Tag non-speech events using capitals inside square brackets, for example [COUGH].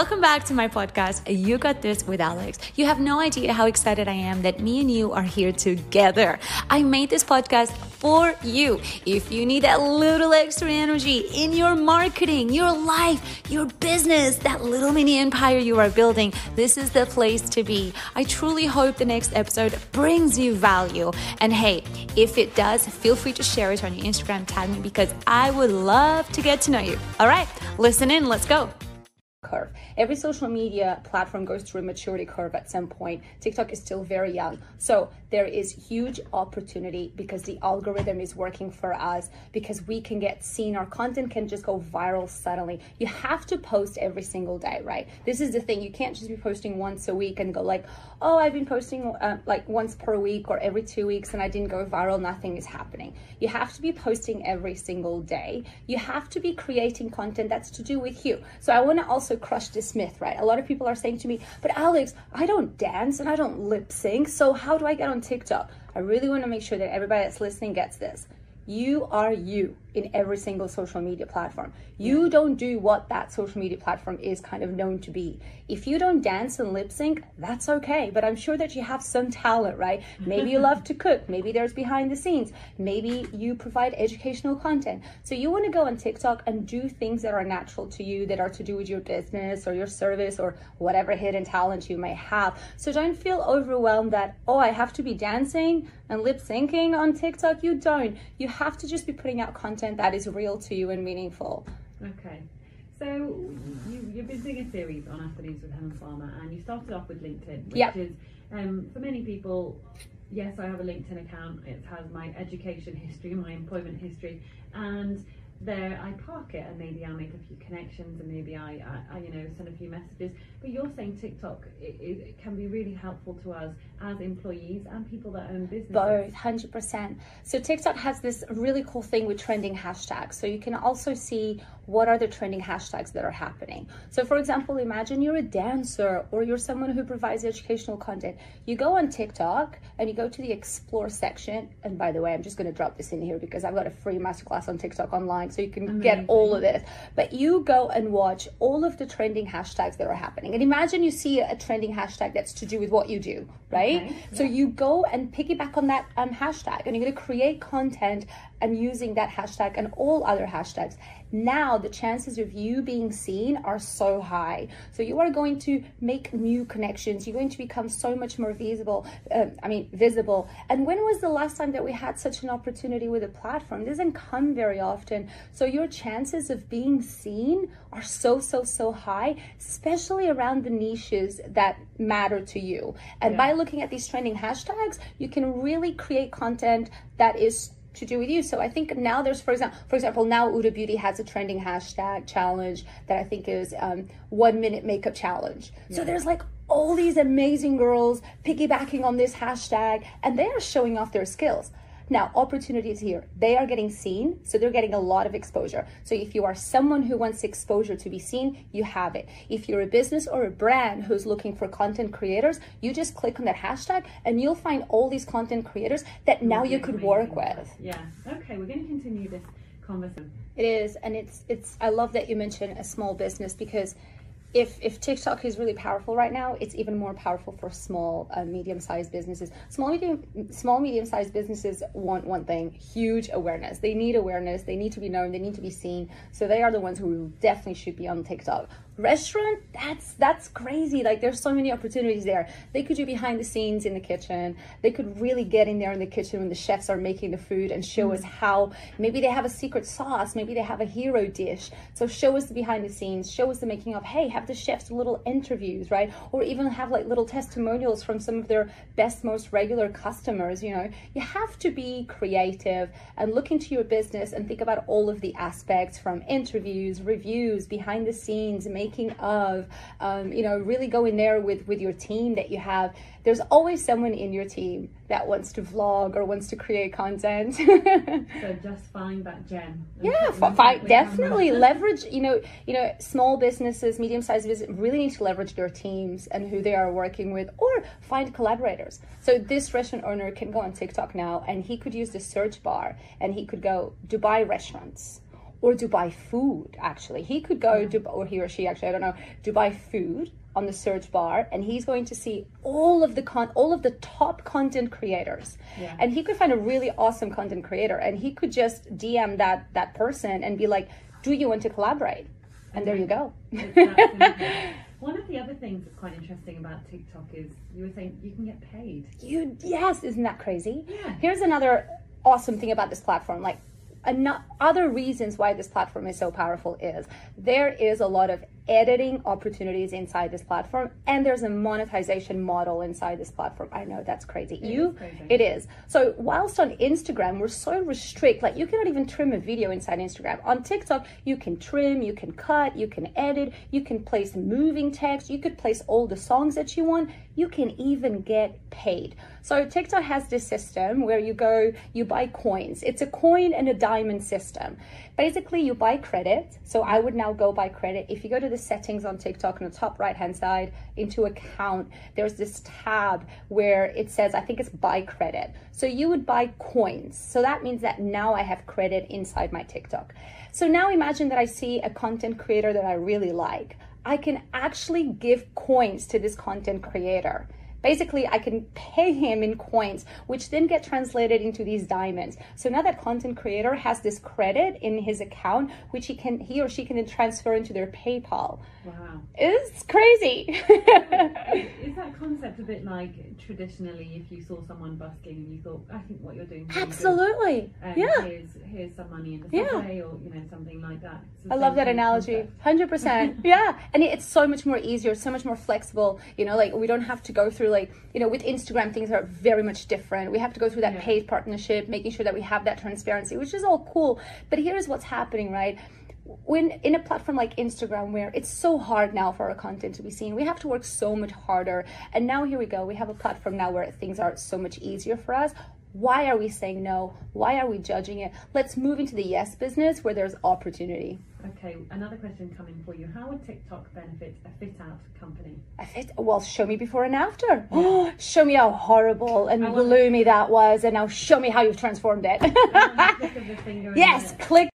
Welcome back to my podcast, You Got This with Alex. You have no idea how excited I am that me and you are here together. I made this podcast for you. If you need that little extra energy in your marketing, your life, your business, that little mini empire you are building, this is the place to be. I truly hope the next episode brings you value. And hey, if it does, feel free to share it on your Instagram, tag me because I would love to get to know you. All right, listen in, let's go curve. Every social media platform goes through a maturity curve at some point. TikTok is still very young. So there is huge opportunity because the algorithm is working for us because we can get seen. Our content can just go viral suddenly. You have to post every single day, right? This is the thing. You can't just be posting once a week and go like, oh, I've been posting uh, like once per week or every two weeks and I didn't go viral. Nothing is happening. You have to be posting every single day. You have to be creating content that's to do with you. So I want to also crush this myth, right? A lot of people are saying to me, but Alex, I don't dance and I don't lip sync. So how do I get on TikTok? I really want to make sure that everybody that's listening gets this. You are you in every single social media platform. You don't do what that social media platform is kind of known to be. If you don't dance and lip sync, that's okay. But I'm sure that you have some talent, right? [LAUGHS] Maybe you love to cook. Maybe there's behind the scenes. Maybe you provide educational content. So you want to go on TikTok and do things that are natural to you, that are to do with your business or your service or whatever hidden talent you may have. So don't feel overwhelmed that, oh, I have to be dancing and lip syncing on TikTok. You don't. You have to just be putting out content content that is real to you and meaningful. Okay. So you, you've been doing a series on After News with Helen Farmer, and you started off with LinkedIn, which yep. is um, for many people. Yes, I have a LinkedIn account. It has my education history, my employment history, and there I park it and maybe I'll make a few connections and maybe I, I, I you know send a few messages. But you're saying TikTok it, it, can be really helpful to us as employees and people that own businesses. Both 100% so TikTok has this really cool thing with trending hashtags. So you can also see what are the trending hashtags that are happening. So for example imagine you're a dancer or you're someone who provides educational content. You go on TikTok and you go to the explore section. And by the way I'm just going to drop this in here because I've got a free masterclass on TikTok online so you can Amazing. get all of this. But you go and watch all of the trending hashtags that are happening. And imagine you see a trending hashtag that's to do with what you do, right? Okay. So you go and piggyback on that um, hashtag and you're going to create content and using that hashtag and all other hashtags now the chances of you being seen are so high. So you are going to make new connections. You're going to become so much more visible. Uh, I mean, visible. And when was the last time that we had such an opportunity with a platform? It doesn't come very often. So your chances of being seen are so, so, so high, especially around the niches that matter to you. And yeah. by looking at these trending hashtags, you can really create content that is to do with you. So I think now there's, for example, for example, now Huda Beauty has a trending hashtag challenge that I think is um, one minute makeup challenge. Yeah. So there's like all these amazing girls piggybacking on this hashtag and they are showing off their skills. Now, opportunities here, they are getting seen, so they're getting a lot of exposure. So if you are someone who wants exposure to be seen, you have it. If you're a business or a brand who's looking for content creators, you just click on that hashtag and you'll find all these content creators that now you could work with. Yeah. Okay, we're going to continue this conversation. It is, and it's it's I love that you mentioned a small business because if if TikTok is really powerful right now, it's even more powerful for small, uh, medium-sized businesses. Small, medium, small, medium-sized businesses want one thing: huge awareness. They need awareness. They need to be known. They need to be seen. So they are the ones who definitely should be on TikTok restaurant that's that's crazy like there's so many opportunities there they could do behind the scenes in the kitchen they could really get in there in the kitchen when the chefs are making the food and show mm. us how maybe they have a secret sauce maybe they have a hero dish so show us the behind the scenes show us the making of hey have the chefs little interviews right or even have like little testimonials from some of their best most regular customers you know you have to be creative and look into your business and think about all of the aspects from interviews reviews behind the scenes making of, um, you know, really go in there with, with your team that you have. There's always someone in your team that wants to vlog or wants to create content. [LAUGHS] so just find that gem. Yeah, find, definitely leverage. You know, you know, small businesses, medium-sized businesses really need to leverage their teams and who they are working with, or find collaborators. So this restaurant owner can go on TikTok now, and he could use the search bar, and he could go Dubai restaurants or Dubai food. Actually, he could go to or he or she actually I don't know Dubai food on the search bar and he's going to see all of the con all of the top content creators Yeah. and he could find a really awesome content creator and he could just dm that that person and be like do you want to collaborate and there you go simple. One of the other things that's quite interesting about TikTok is you were saying you can get paid. you yes isn't that crazy Yeah. here's another awesome thing about this platform like ano- other reasons why this platform is so powerful is there is a lot of editing opportunities inside this platform and there's a monetization model inside this platform. I know that's crazy. You is crazy. it is. So whilst on instagram we're so restrict like you cannot even trim a video inside instagram. On tiktok you can trim you can cut you can edit you can place moving text you could place all the songs that you want. You can even get paid. So tiktok has this system where you go you buy coins. It's a coin and a diamond system. Basically you buy credit. So i would now go buy credit. If you go to the settings on tiktok on the top right hand side into account. There's this tab where it says i think it's buy credit. So you would buy coins. So that means that now i have credit inside my tiktok. So now imagine that i see a content creator that i really like. I can actually give coins to this content creator basically i can pay him in coins which then get translated into these diamonds. So now that content creator has this credit in his account which he can he or she can then transfer into their paypal Wow. it's crazy [LAUGHS] Is that concept a bit like traditionally if you saw someone busking and you thought, I think what you're doing really good, absolutely um, yeah here's here's some money in the Yeah. subway or you know something like that. I love that analogy. concept. 100%. [LAUGHS] yeah. And it's so much more easier, so much more flexible. You know, like we don't have to go through, like, you know, with Instagram, things are very much different. We have to go through that Yeah. paid partnership, making sure that we have that transparency, which is all cool. But here's what's happening, right? When in a platform like Instagram, where it's so hard now for our content to be seen, we have to work so much harder. And now here we go. We have a platform now where things are so much easier for us. Why are we saying no? Why are we judging it? Let's move into the yes business where there's opportunity. Okay, another question coming for you. How would TikTok benefit a fit out company? A fit, well, show me before and after. [GASPS] show me how horrible and gloomy that was, and now show me how you've transformed it. Click of the finger and [LAUGHS] yes, click